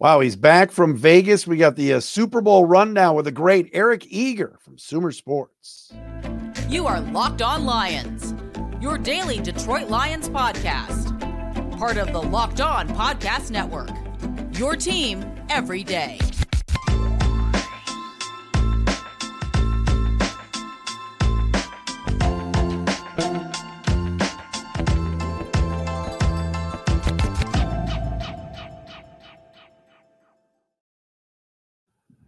Wow, he's back from Vegas. We got the uh, Super Bowl rundown with the great Eric Eager from Sumer Sports. You are Locked On Lions, your daily Detroit Lions podcast. Part of the Locked On Podcast Network. Your team every day.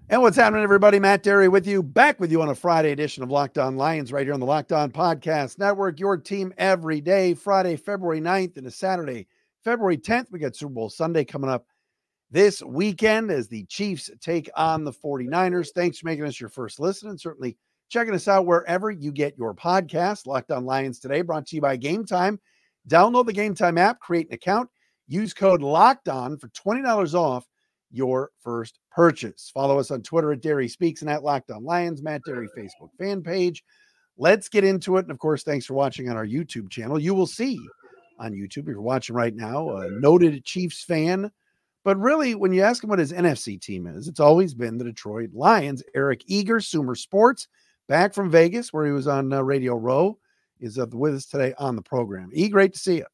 And what's happening, everybody? Matt Dery with you, back with you on a Friday edition of Locked On Lions right here on the Locked On Podcast Network. Your team every day, Friday, February 9th, and a Saturday, February 10th. We got Super Bowl Sunday coming up this weekend as the Chiefs take on the 49ers. Thanks for making us your first listen and certainly checking us out wherever you get your podcast. Locked On Lions today, brought to you by Game Time. Download the Game Time app, create an account, use code Locked On for $20 off your first purchase. Follow us on Twitter at Dery Speaks and at Locked On Lions, Matt Dery Facebook fan page. Let's get into it. And of course, thanks for watching on our YouTube channel. You will see on YouTube, if you're watching right now, a noted Chiefs fan. But really, when you ask him what his NFC team is, it's always been the Detroit Lions. Eric Eager, Sumer Sports, back from Vegas, where he was on uh, Radio Row, is uh, with us today on the program. E, great to see you.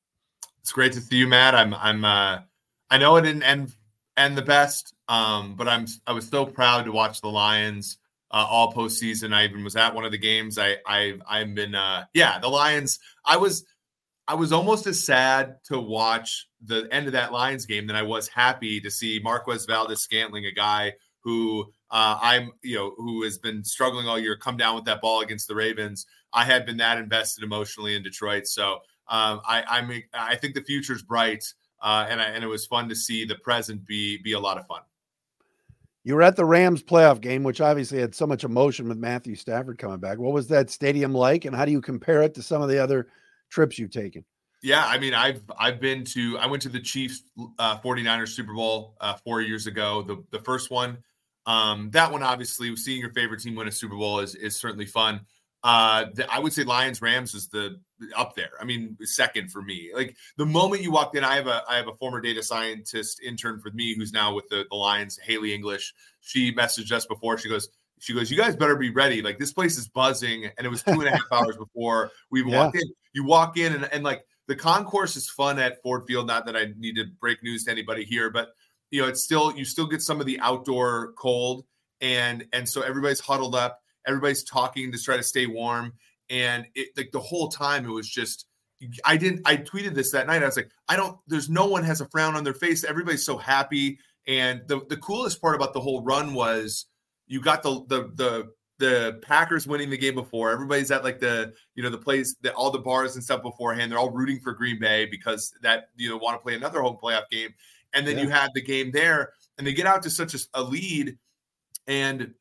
It's great to see you, Matt. I'm, I'm, uh, I know it didn't end and the best. Um, but I'm I was so proud to watch the Lions uh, all postseason. I even was at one of the games. I I I've been uh, yeah the Lions. I was I was almost as sad to watch the end of that Lions game than I was happy to see Marquez Valdes-Scantling, a guy who uh, I'm you know who has been struggling all year, come down with that ball against the Ravens. I had been that invested emotionally in Detroit, so um, I I'm I think the future's bright uh, and I, and it was fun to see the present be be a lot of fun. You were at the Rams playoff game, which obviously had so much emotion with Matthew Stafford coming back. What was that stadium like, and how do you compare it to some of the other trips you've taken? Yeah, I mean, I've I've been to I went to the Chiefs uh, 49ers Super Bowl uh, four years ago. The the first one, um, that one obviously seeing your favorite team win a Super Bowl is is certainly fun. Uh, the, I would say Lions Rams is the up there. I mean, second for me. Like the moment you walked in, I have a I have a former data scientist intern for me who's now with the, the Lions, Haley English. She messaged us before. She goes, she goes, you guys better be ready. Like this place is buzzing, and it was two and a half hours before we even yeah. walked in. You walk in, and, and like the concourse is fun at Ford Field. Not that I need to break news to anybody here, but you know, it's still you still get some of the outdoor cold, and and so everybody's huddled up Everybody's talking to try to stay warm, and it like the whole time it was just. I didn't. I tweeted this that night. I was like, I don't. There's no one has a frown on their face. Everybody's so happy. And the the coolest part about the whole run was you got the the the the Packers winning the game before. Everybody's at like the you know the place that all the bars and stuff beforehand. They're all rooting for Green Bay because that you know want to play another home playoff game. And then yeah. you had the game there, and they get out to such a, a lead, and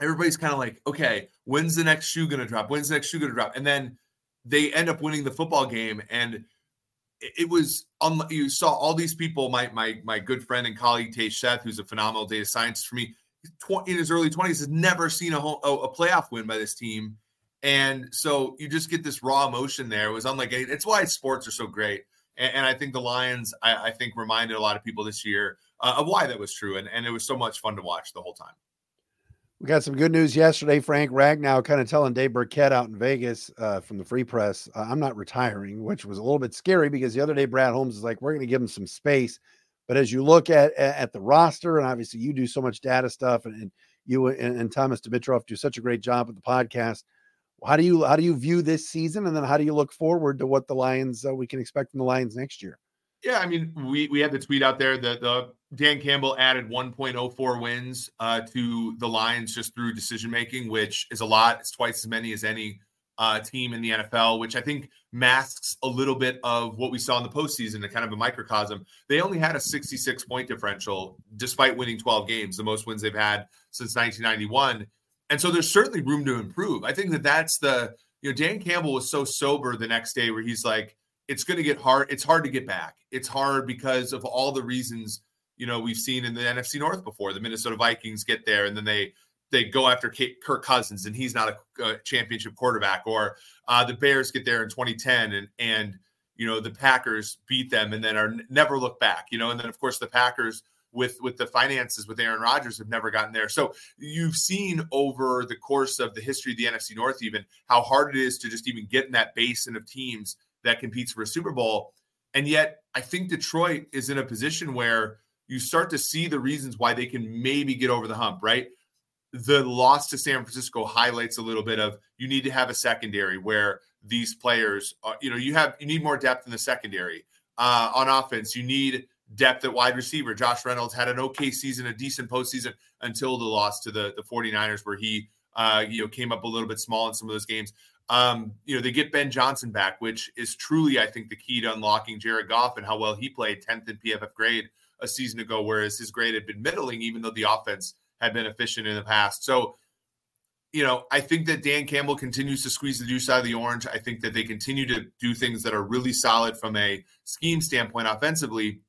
everybody's kind of like, okay, when's the next shoe going to drop? When's the next shoe going to drop? And then they end up winning the football game. And it was um, you saw all these people. My my my good friend and colleague Tay Seth, who's a phenomenal data scientist for me, in his early twenties, has never seen a, home, a playoff win by this team, and so you just get this raw emotion there. It was unlike it's why sports are so great, and, and I think the Lions, I, I, think, reminded a lot of people this year uh, of why that was true, and and it was so much fun to watch the whole time. We got some good news yesterday. Frank Ragnow kind of telling Dave Birkett out in Vegas uh, from the Free Press, I'm not retiring, which was a little bit scary because the other day Brad Holmes is like, we're going to give him some space. But as you look at at the roster, and obviously you do so much data stuff, and, and you and, and, Thomas Dimitroff do such a great job with the podcast. How do you how do you view this season, and then how do you look forward to what the Lions uh, we can expect from the Lions next year? Yeah, I mean, we we had the tweet out there that the Dan Campbell added 1.04 wins uh, to the Lions just through decision making, which is a lot. It's twice as many as any uh, team in the NFL, which I think masks a little bit of what we saw in the postseason, a kind of a microcosm. They only had a 66 point differential despite winning 12 games, the most wins they've had since 1991. And so there's certainly room to improve. I think that that's the, you know, Dan Campbell was so sober the next day where he's like, it's going to get hard. It's hard to get back. It's hard because of all the reasons you know we've seen in the NFC North before. The Minnesota Vikings get there and then they they go after Kirk Cousins and he's not a, a championship quarterback, or uh, the Bears get there in 2010 and and you know the Packers beat them and then are never look back. You know, and then of course the Packers with with the finances with Aaron Rodgers have never gotten there. So you've seen over the course of the history of the NFC North, even how hard it is to just even get in that basin of teams that competes for a Super Bowl. And yet, I think Detroit is in a position where you start to see the reasons why they can maybe get over the hump, right? The loss to San Francisco highlights a little bit of you need to have a secondary where these players, are, you know, you have you need more depth in the secondary. Uh, on offense, you need depth at wide receiver. Josh Reynolds had an okay season, a decent postseason until the loss to the, the 49ers, where he uh, you know came up a little bit small in some of those games. Um, you know, they get Ben Johnson back, which is truly, I think, the key to unlocking Jared Goff and how well he played 10th in PFF grade a season ago, whereas his grade had been middling, even though the offense had been efficient in the past. So, you know, I think that Dan Campbell continues to squeeze the juice out of the orange. I think that they continue to do things that are really solid from a scheme standpoint offensively.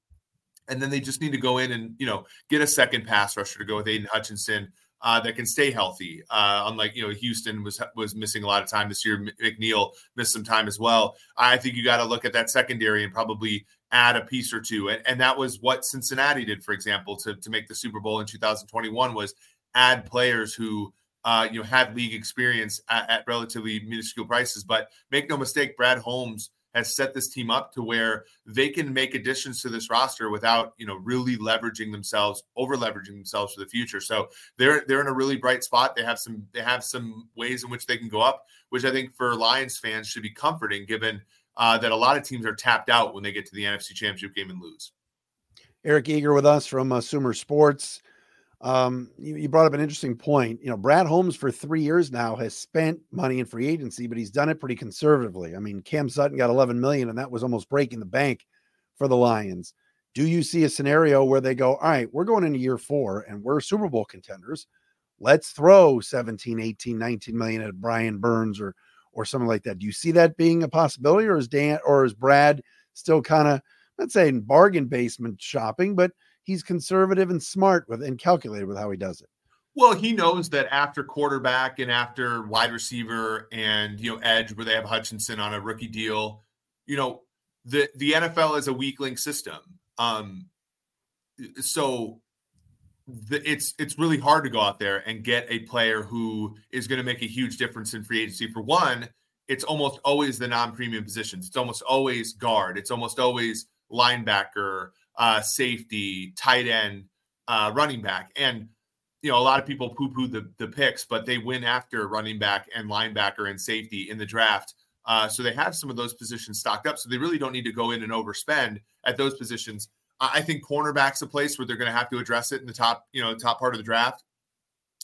And then they just need to go in and, you know, get a second pass rusher to go with Aidan Hutchinson uh, that can stay healthy. Uh, unlike you know Houston was was missing a lot of time this year. McNeil missed some time as well. I think you got to look at that secondary and probably add a piece or two. And, and that was what Cincinnati did, for example, to to make the Super Bowl in 2021 was add players who. Uh, you know, had league experience at, at relatively minuscule prices, but make no mistake, Brad Holmes has set this team up to where they can make additions to this roster without you know really leveraging themselves over leveraging themselves for the future so they're they're in a really bright spot they have some they have some ways in which they can go up which i think for lions fans should be comforting given uh, that a lot of teams are tapped out when they get to the nfc championship game and lose eric eager with us from uh, sumer sports um, you, you, brought up an interesting point. You know, Brad Holmes for three years now has spent money in free agency, but he's done it pretty conservatively. I mean, Cam Sutton got 11 million, and that was almost breaking the bank for the Lions. Do you see a scenario where they go, all right, we're going into year four and we're Super Bowl contenders. Let's throw 17, 18, 19 million at Brian Burns or or something like that. Do you see that being a possibility, or is Dan or is Brad still kind of not saying bargain basement shopping, but he's conservative and smart with and calculated with how he does it. Well, he knows that after quarterback and after wide receiver and you know edge, where they have Hutchinson on a rookie deal, you know the the NFL is a weak link system. Um, so the, it's it's really hard to go out there and get a player who is going to make a huge difference in free agency. For one, it's almost always the non-premium positions. It's almost always guard. It's almost always linebacker uh, safety, tight end, uh, running back. And, you know, a lot of people poo poo the, the picks, but they win after running back and linebacker and safety in the draft. Uh, so they have some of those positions stocked up. So they really don't need to go in and overspend at those positions. I think cornerback's a place where they're going to have to address it in the top, you know, top part of the draft.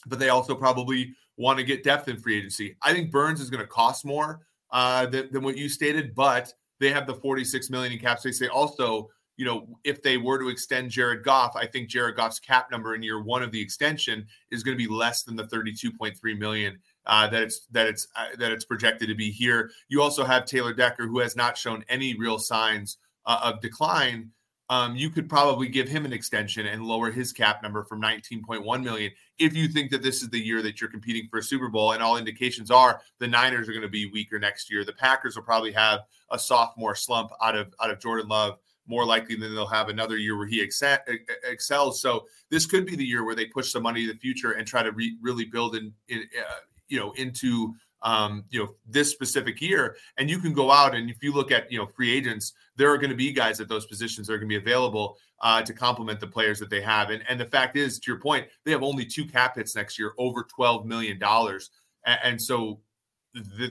But they also probably want to get depth in free agency. I think Burns is going to cost more uh, than, than what you stated, but they have the 46 million in cap space. They say also you know, if they were to extend Jared Goff, I think Jared Goff's cap number in year one of the extension is going to be less than the 32.3 million uh, that it's that it's uh, that it's projected to be here. You also have Taylor Decker, who has not shown any real signs uh, of decline. Um, you could probably give him an extension and lower his cap number from 19.1 million if you think that this is the year that you're competing for a Super Bowl. And all indications are the Niners are going to be weaker next year. The Packers will probably have a sophomore slump out of out of Jordan Love more likely than they'll have another year where he excels. So this could be the year where they push some money to the future and try to re- really build in, in uh, you know, into um, you know this specific year. And you can go out and if you look at you know free agents, there are going to be guys at those positions that are going to be available uh, to complement the players that they have. And and the fact is, to your point, they have only two cap hits next year, over twelve million dollars. And, and so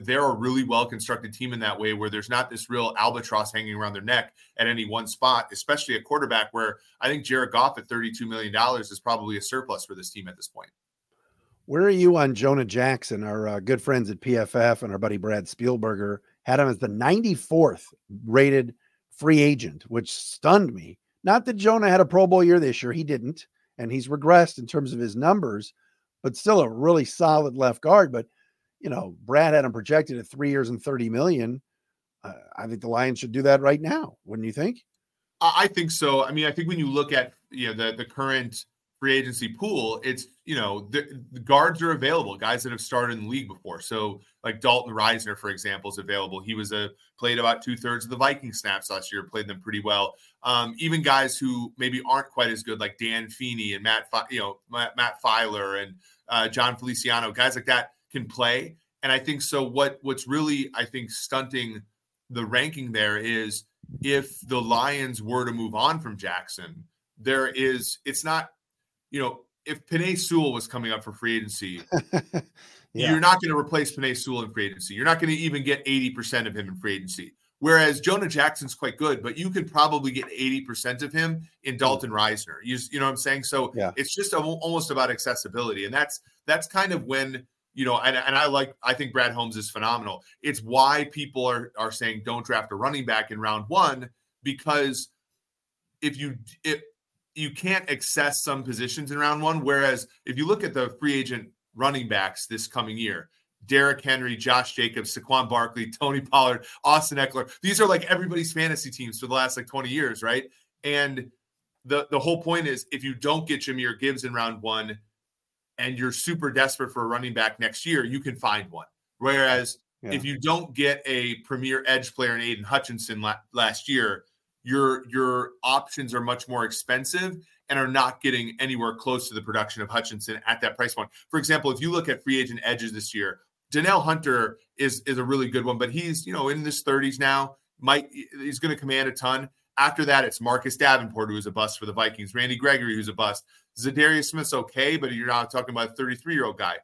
they're a really well constructed team in that way where there's not this real albatross hanging around their neck at any one spot, especially a quarterback where I think Jared Goff at $32 million is probably a surplus for this team at this point. Where are you on Jonah Jackson? Our uh, good friends at PFF and our buddy Brad Spielberger had him as the 94th rated free agent, which stunned me. Not that Jonah had a Pro Bowl year this year, he didn't, and he's regressed in terms of his numbers, but still a really solid left guard. But you know, Brad had him projected at three years and 30 million. Uh, I think the Lions should do that right now. Wouldn't you think? I think so. I mean, I think when you look at, you know, the, the current free agency pool, it's you know the, the, guards are available, guys that have started in the league before. So like Dalton Risner, for example, is available. He was a played about two thirds of the Viking snaps last year, played them pretty well. Um, even guys who maybe aren't quite as good, like Dan Feeney and Matt, you know Matt, Matt Feiler and uh, Jon Feliciano, guys like that can play. And I think so. What what's really I think stunting the ranking there is if the Lions were to move on from Jackson, there is it's not you know, if Penei Sewell was coming up for free agency, yeah. you're not going to replace Penei Sewell in free agency. You're not going to even get 80% of him in free agency. Whereas Jonah Jackson's quite good, but you could probably get 80% of him in hmm. Dalton Risner. You, you know what I'm saying? So yeah. it's just a, almost about accessibility. And that's that's kind of when, you know, and, and I like I think Brad Holmes is phenomenal. It's why people are are saying don't draft a running back in round one, because if you if you can't access some positions in round one. Whereas if you look at the free agent running backs this coming year, Derrick Henry, Josh Jacobs, Saquon Barkley, Tony Pollard, Austin Ekeler. These are like everybody's fantasy teams for the last like 20 years, right? And the the whole point is if you don't get Jahmyr Gibbs in round one and you're super desperate for a running back next year, you can find one. Whereas yeah. if you don't get a premier edge player in Aidan Hutchinson la- last year, your your options are much more expensive and are not getting anywhere close to the production of Hutchinson at that price point. For example, if you look at free agent edges this year, Danielle Hunter is is a really good one, but he's you know in his 30s now. Might he's going to command a ton. After that, it's Marcus Davenport, who's a bust for the Vikings. Randy Gregory, who's a bust. Za'Darius Smith's okay, but you're not talking about a 33 year old guy.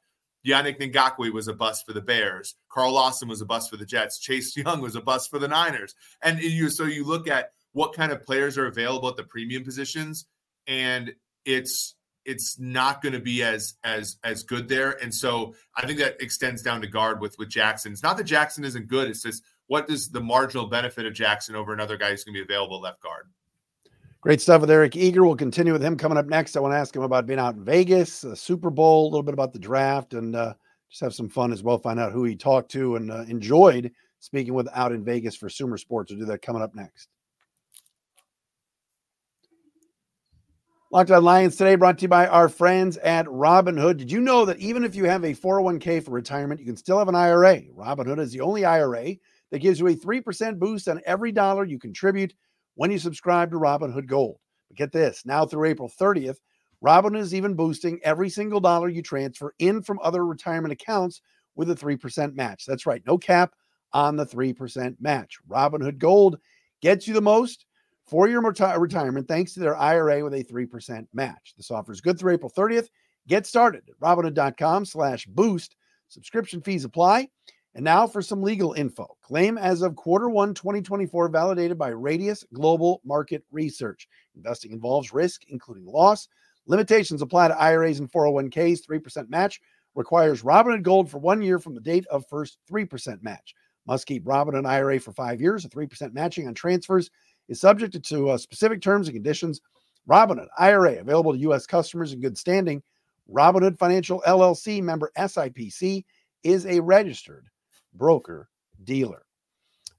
Yannick Ngakoue was a bust for the Bears. Carl Lawson was a bust for the Jets. Chase Young was a bust for the Niners. And you so you look at what kind of players are available at the premium positions, and it's it's not going to be as as as good there. And so I think that extends down to guard with with Jackson. It's not that Jackson isn't good. It's just what is the marginal benefit of Jackson over another guy who's going to be available left guard. Great stuff with Eric Eager. We'll continue with him coming up next. I want to ask him about being out in Vegas, the Super Bowl, a little bit about the draft, and uh, just have some fun as well. Find out who he talked to and uh, enjoyed speaking with out in Vegas for Sumer Sports. We'll do that coming up next. Locked on Lions today brought to you by our friends at Robinhood. Did you know that even if you have a 401k for retirement, you can still have an IRA? Robinhood is the only IRA that gives you a 3% boost on every dollar you contribute when you subscribe to Robinhood Gold. But get this now through April 30th, Robinhood is even boosting every single dollar you transfer in from other retirement accounts with a 3% match. That's right, no cap on the 3% match. Robinhood Gold gets you the most for your reti- retirement thanks to their IRA with a 3% match. This offer is good through April 30th. Get started at Robinhood.com slash boost. Subscription fees apply. And now for some legal info. Claim as of quarter one 2024, validated by Radius Global Market Research. Investing involves risk, including loss. Limitations apply to IRAs and 401ks. 3% match requires Robinhood Gold for one year from the date of first 3% match. Must keep Robinhood IRA for five years. A 3% matching on transfers is subject to uh, specific terms and conditions. Robinhood IRA available to U.S. customers in good standing. Robinhood Financial LLC member SIPC is a registered broker dealer.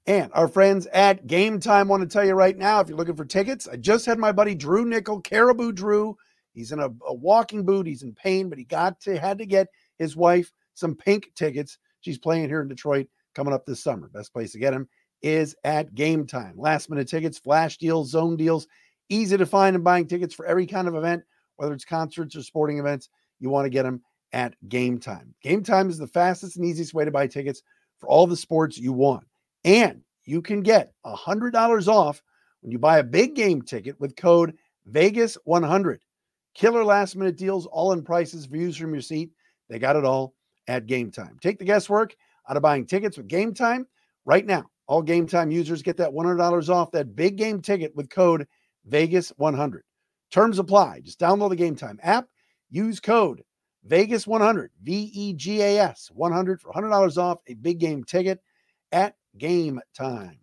And our friends at Game Time want to tell you right now if you're looking for tickets, I just had my buddy Drew Nickel, Caribou Drew. He's in a, a walking boot. He's in pain, but he got to had to get his wife some pink tickets. She's playing here in Detroit coming up this summer. Best place to get him is at game time. Last minute tickets, flash deals, zone deals, easy to find and buying tickets for every kind of event, whether it's concerts or sporting events. You want to get them at game time. Game time is the fastest and easiest way to buy tickets for all the sports you want. And you can get $100 off when you buy a big game ticket with code Vegas100. Killer last minute deals, all in prices, views from your seat. They got it all at game time. Take the guesswork out of buying tickets with game time right now. All game time users get that $100 off that big game ticket with code Vegas100. Terms apply. Just download the game time app, use code Vegas100, V E G A S 100 for $100 off a big game ticket at game time.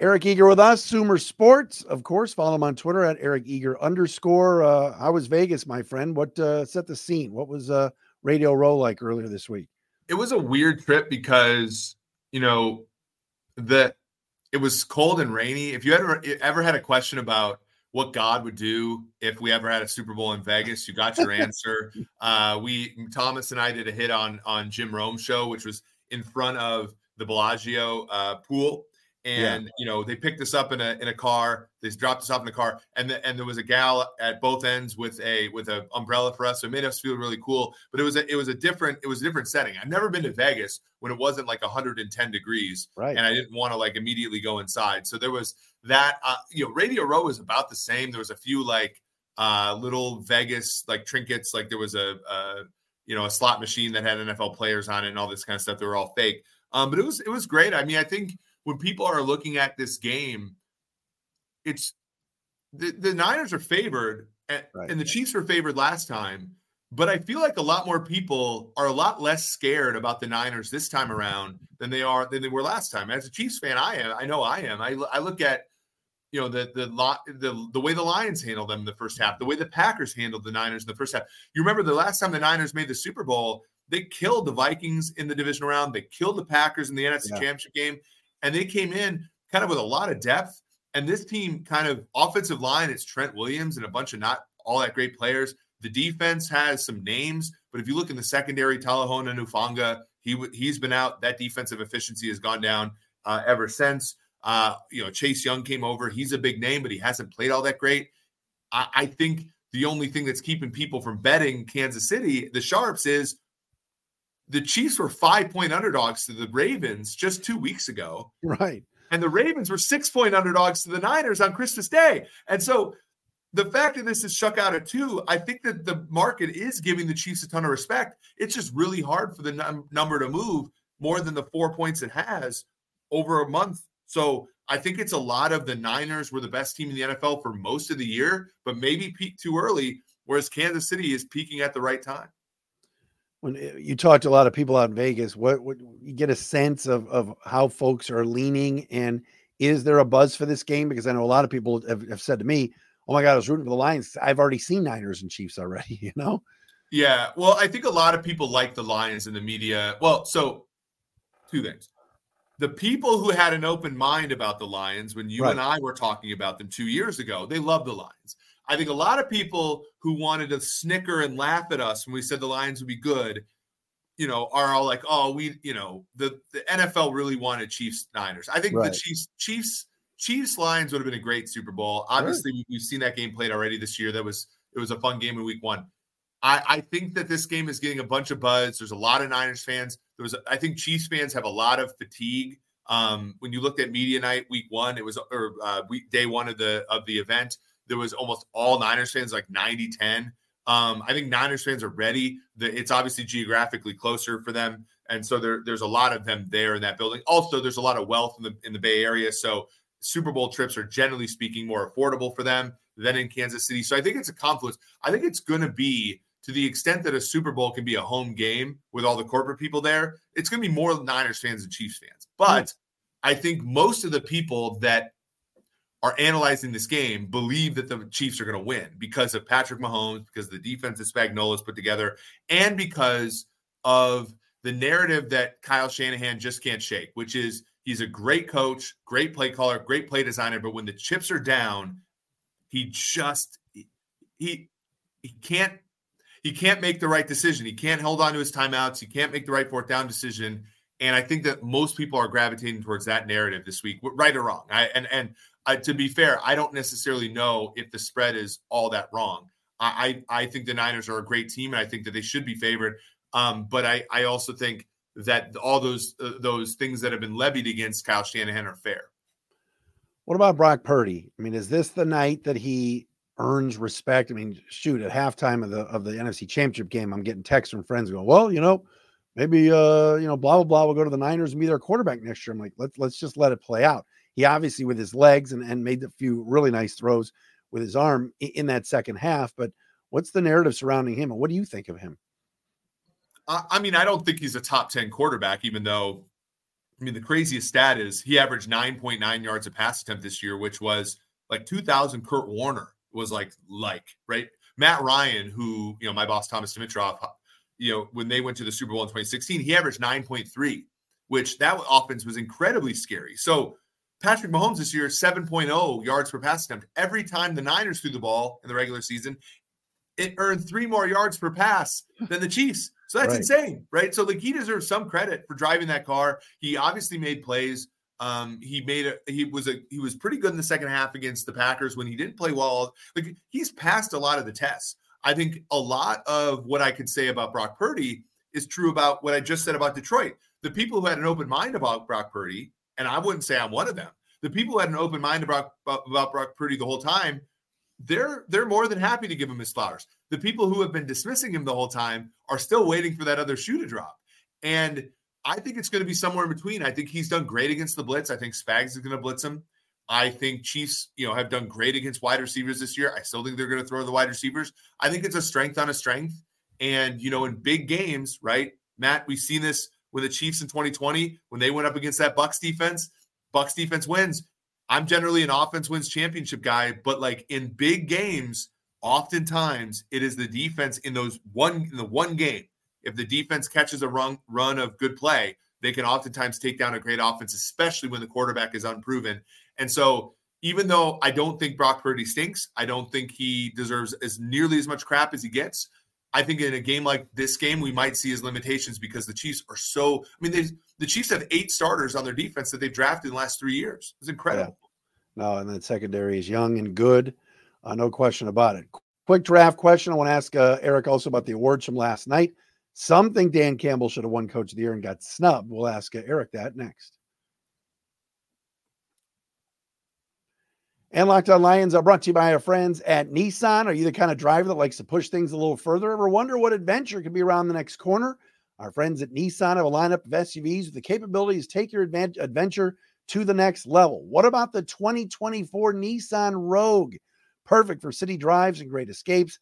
Eric Eager with us, Sumer Sports. Of course, follow him on Twitter at Eric Eager underscore. Uh, how was Vegas, my friend? What uh, set the scene? What was uh, Radio Row like earlier this week? It was a weird trip because, you know, the it was cold and rainy. If you ever ever had a question about what God would do if we ever had a Super Bowl in Vegas, you got your answer. uh, we Thomas and I did a hit on on Jim Rome show, which was in front of the Bellagio uh, pool, and yeah. you know they picked us up in a in a car. They dropped us off in a car, and the, and there was a gal at both ends with a with an umbrella for us. So it made us feel really cool. But it was a it was a different it was a different setting. I've never been to Vegas when it wasn't like 110 degrees, right? And I didn't want to like immediately go inside. So there was that. Uh, you know, Radio Row was about the same. There was a few like uh little Vegas like trinkets. Like there was a, a you know a slot machine that had NFL players on it and all this kind of stuff. They were all fake. Um, but it was it was great. I mean, I think when people are looking at this game, it's the, the Niners are favored and, right. and the Chiefs were favored last time. But I feel like a lot more people are a lot less scared about the Niners this time around than they are than they were last time. As a Chiefs fan, I am. I know I am. I, I look at you know the the lot the the way the Lions handled them in the first half, the way the Packers handled the Niners in the first half. You remember the last time the Niners made the Super Bowl, they killed the Vikings in the divisional round. They killed the Packers in the NFC yeah. Championship game, and they came in kind of with a lot of depth. And this team, kind of offensive line, it's Trent Williams and a bunch of not all that great players. The defense has some names, but if you look in the secondary, Talanoa Hufanga, he he's been out. That defensive efficiency has gone down uh, ever since. Uh, you know, Chase Young came over. He's a big name, but he hasn't played all that great. I, I think the only thing that's keeping people from betting Kansas City, the Sharps, is the Chiefs were five point underdogs to the Ravens just two weeks ago. Right. And the Ravens were six point underdogs to the Niners on Christmas Day. And so the fact that this is shook out at two, I think that the market is giving the Chiefs a ton of respect. It's just really hard for the num- number to move more than the four points it has over a month. So I think it's a lot of the Niners were the best team in the NFL for most of the year, but maybe peaked too early, whereas Kansas City is peaking at the right time when eh, you talk to a lot of people out in Vegas, what, what you get a sense of of how folks are leaning, and is there a buzz for this game? Because I know a lot of people have, have said to me, "Oh my God, I was rooting for the Lions. I've already seen Niners and Chiefs already." You know? Yeah. Well, I think a lot of people like the Lions in the media. Well, so two things. The people who had an open mind about the Lions when you right. and I were talking about them two years ago, they love the Lions. I think a lot of people who wanted to snicker and laugh at us when we said the Lions would be good, you know, are all like, "Oh, we, you know, the the NFL really wanted Chiefs Niners." I think right. the Chiefs Chiefs Chiefs Lions would have been a great Super Bowl. Obviously, right. we've seen that game played already this year. That was it was a fun game in Week One. I, I think that this game is getting a bunch of buzz. There's a lot of Niners fans. There was, I think, Chiefs fans have a lot of fatigue. Um, when you looked at media night week one, it was or uh, week day one of the of the event there was almost all Niners fans, like 90 10. Um, I think Niners fans are ready. The, it's obviously geographically closer for them. And so there, there's a lot of them there in that building. Also, there's a lot of wealth in the in the Bay Area. So Super Bowl trips are generally speaking more affordable for them than in Kansas City. So I think it's a confluence. I think it's going to be to the extent that a Super Bowl can be a home game with all the corporate people there, it's going to be more Niners fans than Chiefs fans. But mm-hmm. I think most of the people that are analyzing this game believe that the Chiefs are going to win because of Patrick Mahomes, because the defense that Spagnuolo's put together, and because of the narrative that Kyle Shanahan just can't shake, which is he's a great coach, great play caller, great play designer, but when the chips are down, he just he he can't he can't make the right decision. He can't hold on to his timeouts. He can't make the right fourth down decision. And I think that most people are gravitating towards that narrative this week, right or wrong. I, and and uh, to be fair, I don't necessarily know if the spread is all that wrong. I, I, I think the Niners are a great team, and I think that they should be favored. Um, but I, I also think that all those uh, those things that have been levied against Kyle Shanahan are fair. What about Brock Purdy? I mean, is this the night that he earns respect? I mean, shoot, at halftime of the of the NFC Championship game, I'm getting texts from friends going, "Well, you know, maybe uh, you know, blah blah blah, will go to the Niners and be their quarterback next year." I'm like, let's let's just let it play out. He obviously with his legs and, and made a few really nice throws with his arm in that second half. But what's the narrative surrounding him, and what do you think of him? I mean, I don't think he's a top 10 quarterback, even though, I mean, the craziest stat is he averaged 9.9 yards a pass attempt this year, which was like 2000 Kurt Warner was like, like, right? Matt Ryan, who, you know, my boss, Thomas Dimitroff, you know, when they went to the Super Bowl in 2016, he averaged 9.3, which that offense was incredibly scary. So Patrick Mahomes this year 7.0 yards per pass attempt. Every time the Niners threw the ball in the regular season, it earned three more yards per pass than the Chiefs. So that's right. insane, right? So like he deserves some credit for driving that car. He obviously made plays. Um, he made a he was a he was pretty good in the second half against the Packers when he didn't play well. Like he's passed a lot of the tests. I think a lot of what I could say about Brock Purdy is true about what I just said about Detroit. The people who had an open mind about Brock Purdy, and I wouldn't say I'm one of them. The people who had an open mind about, about Brock Purdy the whole time, they're they're more than happy to give him his flowers. The people who have been dismissing him the whole time are still waiting for that other shoe to drop. And I think it's going to be somewhere in between. I think he's done great against the blitz. I think Spags is going to blitz him. I think Chiefs, you know, have done great against wide receivers this year. I still think they're going to throw the wide receivers. I think it's a strength on a strength. And, you know, in big games, right? Matt, we've seen this with the Chiefs in 2020 when they went up against that Bucks defense. Bucks defense wins. I'm generally an offense wins championship guy, but like in big games, oftentimes it is the defense in those one in the one game. If the defense catches a run run of good play, they can oftentimes take down a great offense, especially when the quarterback is unproven. And so, even though I don't think Brock Purdy stinks, I don't think he deserves as nearly as much crap as he gets. I think in a game like this game, we might see his limitations because the Chiefs are so. I mean, the Chiefs have eight starters on their defense that they've drafted in the last three years. It's incredible. Yeah. No, and then secondary is young and good, uh, no question about it. Quick draft question. I want to ask uh, Eric also about the awards from last night. Some think Dan Campbell should have won Coach of the Year and got snubbed. We'll ask uh, Eric that next. And Locked On Lions are brought to you by our friends at Nissan. Are you the kind of driver that likes to push things a little further? Ever wonder what adventure could be around the next corner? Our friends at Nissan have a lineup of SUVs with the capabilities to take your adventure to the next level. What about the 2024 Nissan Rogue? Perfect for city drives and great escapes.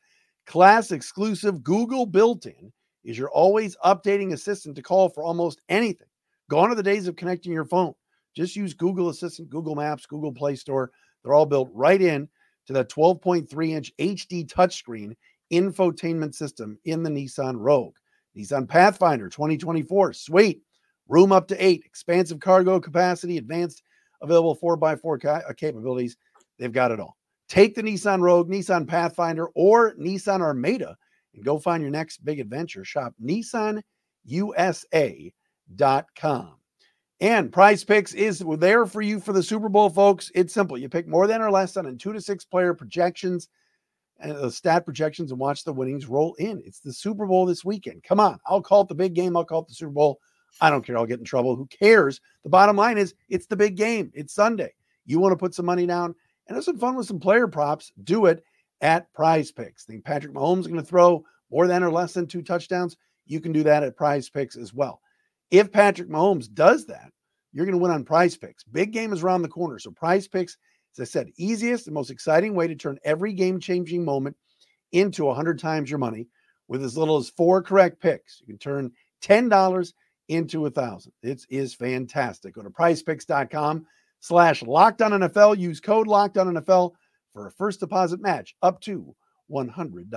Class exclusive Google built in is your always updating assistant to call for almost anything. Gone are the days of connecting your phone. Just use Google Assistant, Google Maps, Google Play Store they're all built right in to that 12.3 inch HD touchscreen infotainment system in the Nissan Rogue. Nissan Pathfinder 2024, sweet. Room up to eight, expansive cargo capacity, advanced available 4x4 ca- uh, capabilities. They've got it all. Take the Nissan Rogue, Nissan Pathfinder, or Nissan Armada and go find your next big adventure. Shop nissanusa.com. And prize picks is there for you for the Super Bowl, folks. It's simple. You pick more than or less than two to six player projections and the stat projections and watch the winnings roll in. It's the Super Bowl this weekend. Come on. I'll call it the big game. I'll call it the Super Bowl. I don't care. I'll get in trouble. Who cares? The bottom line is it's the big game. It's Sunday. You want to put some money down and have some fun with some player props. Do it at prize picks. Think Patrick Mahomes is going to throw more than or less than two touchdowns? You can do that at prize picks as well. If Patrick Mahomes does that, you're going to win on prize picks. Big game is around the corner. So, prize picks, as I said, easiest and most exciting way to turn every game changing moment into 100 times your money with as little as four correct picks. You can turn $10 into a thousand. It is fantastic. Go to prizepicks.com slash locked on NFL. Use code locked on NFL for a first deposit match up to $100.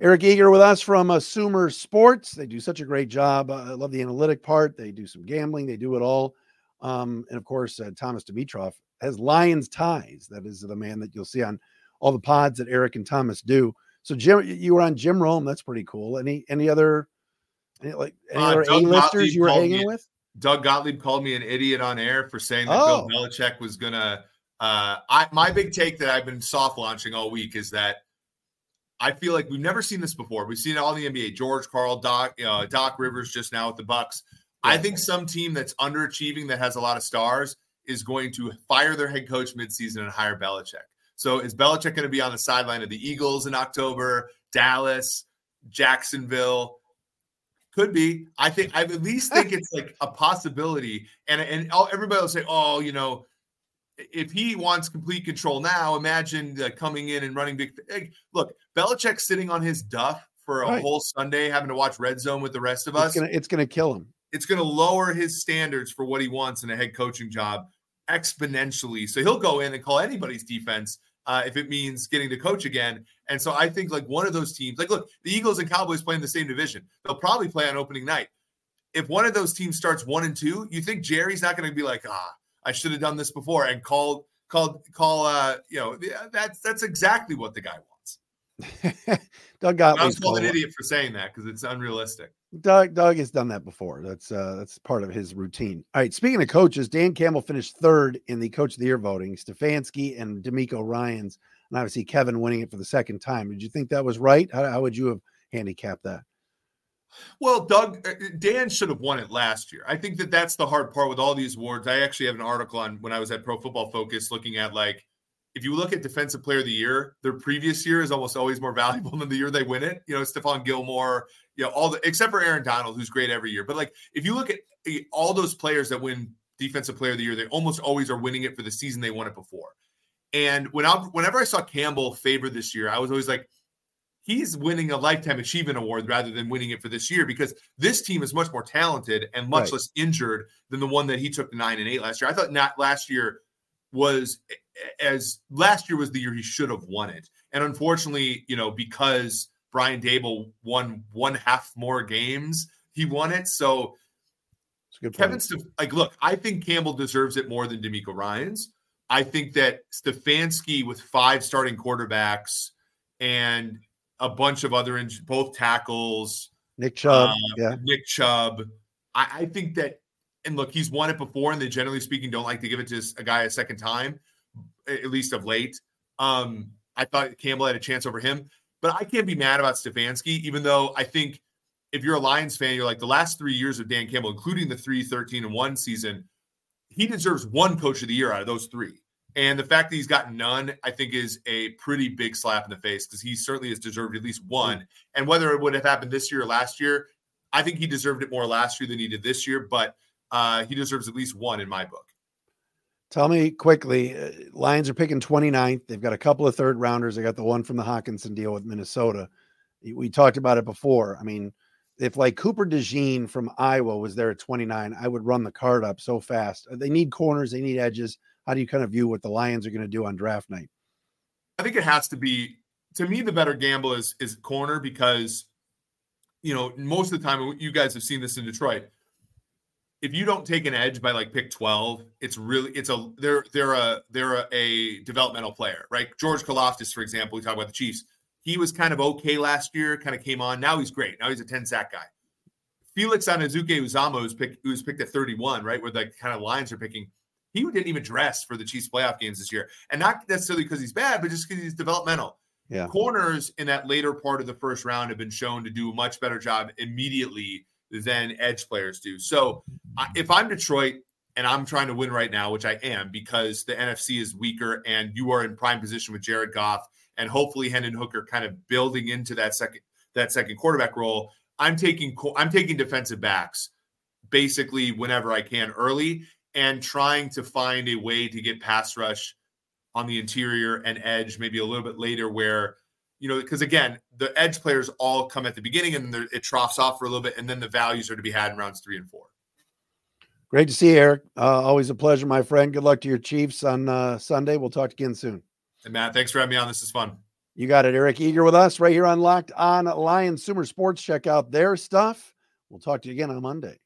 Eric Eager with us from Sumer Sports. They do such a great job. Uh, I love the analytic part. They do some gambling. They do it all. Um, and of course, uh, Thomas Dimitroff has Lions ties. That is the man that you'll see on all the pods that Eric and Thomas do. So Jim, you were on Jim Rome. That's pretty cool. Any any other any, like any uh, other A-listers you were hanging me, with? Doug Gottlieb called me an idiot on air for saying that oh. Bill Belichick was gonna. Uh, I my big take that I've been soft launching all week is that I feel like we've never seen this before. We've seen it all in the NBA. George Karl, Doc, uh, Doc Rivers just now with the Bucks. Yeah. I think some team that's underachieving that has a lot of stars is going to fire their head coach midseason and hire Belichick. So is Belichick going to be on the sideline of the Eagles in October, Dallas, Jacksonville? Could be. I think I at least think it's like a possibility. And and everybody will say, oh, you know, if he wants complete control now, imagine uh, coming in and running big. Hey, look, Belichick sitting on his duff for a right. whole Sunday, having to watch Red Zone with the rest of us. It's gonna, it's gonna kill him. It's gonna lower his standards for what he wants in a head coaching job exponentially. So he'll go in and call anybody's defense uh, if it means getting to coach again. And so I think like one of those teams, like look, the Eagles and Cowboys play in the same division. They'll probably play on opening night. if one of those teams starts one and two, you think Jerry's not going to be like, ah, I should have done this before and called called call uh you know that's that's exactly what the guy wants. Doug got I was called an idiot for saying that because it's unrealistic. Doug Doug has done that before. That's uh that's part of his routine. All right. Speaking of coaches, Dan Campbell finished third in the coach of the year voting. Stefanski and DeMeco Ryans, and obviously Kevin winning it for the second time. Did you think that was right? How, how would you have handicapped that? Well, Doug, uh, Dan should have won it last year. I think that that's the hard part with all these awards. I actually have an article on when I was at Pro Football Focus looking at like, if you look at Defensive Player of the Year, their previous year is almost always more valuable than the year they win it. You know, Stephon Gilmore, you know, all the except for Aaron Donald, who's great every year. But like, if you look at eh, all those players that win Defensive Player of the Year, they almost always are winning it for the season they won it before. And when I, whenever I saw Campbell favored this year, I was always like, he's winning a lifetime achievement award rather than winning it for this year because this team is much more talented and much right. less injured than the one that he took to nine and eight last year. I thought not last year was as last year was the year he should have won it. And unfortunately, you know, because Brian Daboll won one half more games, he won it. So Kevin, like, look, I think Campbell deserves it more than DeMeco Ryans. I think that Stefanski with five starting quarterbacks and a bunch of other in- both tackles. Nick Chubb, uh, yeah, Nick Chubb. I, I, think that, and look, he's won it before, and they generally speaking don't like to give it to a guy a second time, at least of late. Um, I thought Campbell had a chance over him, but I can't be mad about Stefanski, even though I think if you're a Lions fan, you're like the last three years of Dan Campbell, including the three 13 and one season, he deserves one coach of the year out of those three. And the fact that he's got none, I think, is a pretty big slap in the face because he certainly has deserved at least one. And whether it would have happened this year or last year, I think he deserved it more last year than he did this year, but uh, he deserves at least one in my book. Tell me quickly uh, Lions are picking 29th. They've got a couple of third rounders. They got the one from the Hockenson deal with Minnesota. We talked about it before. I mean, if like Cooper DeJean from Iowa was there at 29, I would run the card up so fast. They need corners, they need edges. How do you kind of view what the Lions are going to do on draft night? I think it has to be to me the better gamble is is corner because you know most of the time you guys have seen this in Detroit. If you don't take an edge by like pick 12, it's really it's a they're they're a they're a, a developmental player, right? George Karlaftis, for example, we talk about the Chiefs. He was kind of okay last year, kind of came on. Now he's great. Now he's a 10 sack guy. Felix Anudike-Uzomah, who's picked, who's picked at 31, right? Where the kind of lines are picking he didn't even dress for the Chiefs playoff games this year. And not necessarily because he's bad, but just because he's developmental. Yeah. Corners in that later part of the first round have been shown to do a much better job immediately than edge players do. So if I'm Detroit and I'm trying to win right now, which I am because the NFC is weaker and you are in prime position with Jared Goff and hopefully Hendon Hooker kind of building into that second that second quarterback role, I'm taking I'm taking defensive backs basically whenever I can early and trying to find a way to get pass rush on the interior and edge maybe a little bit later where you know because again the edge players all come at the beginning and it troughs off for a little bit and then the values are to be had in rounds three and four. Great to see you eric. Uh, always a pleasure my friend. Good luck to your chiefs on uh, sunday. We'll talk again soon. And matt thanks for having me on. This is fun. You got it eric. Eager with us right here on locked on lion sumer sports. Check out their stuff. We'll talk to you again on monday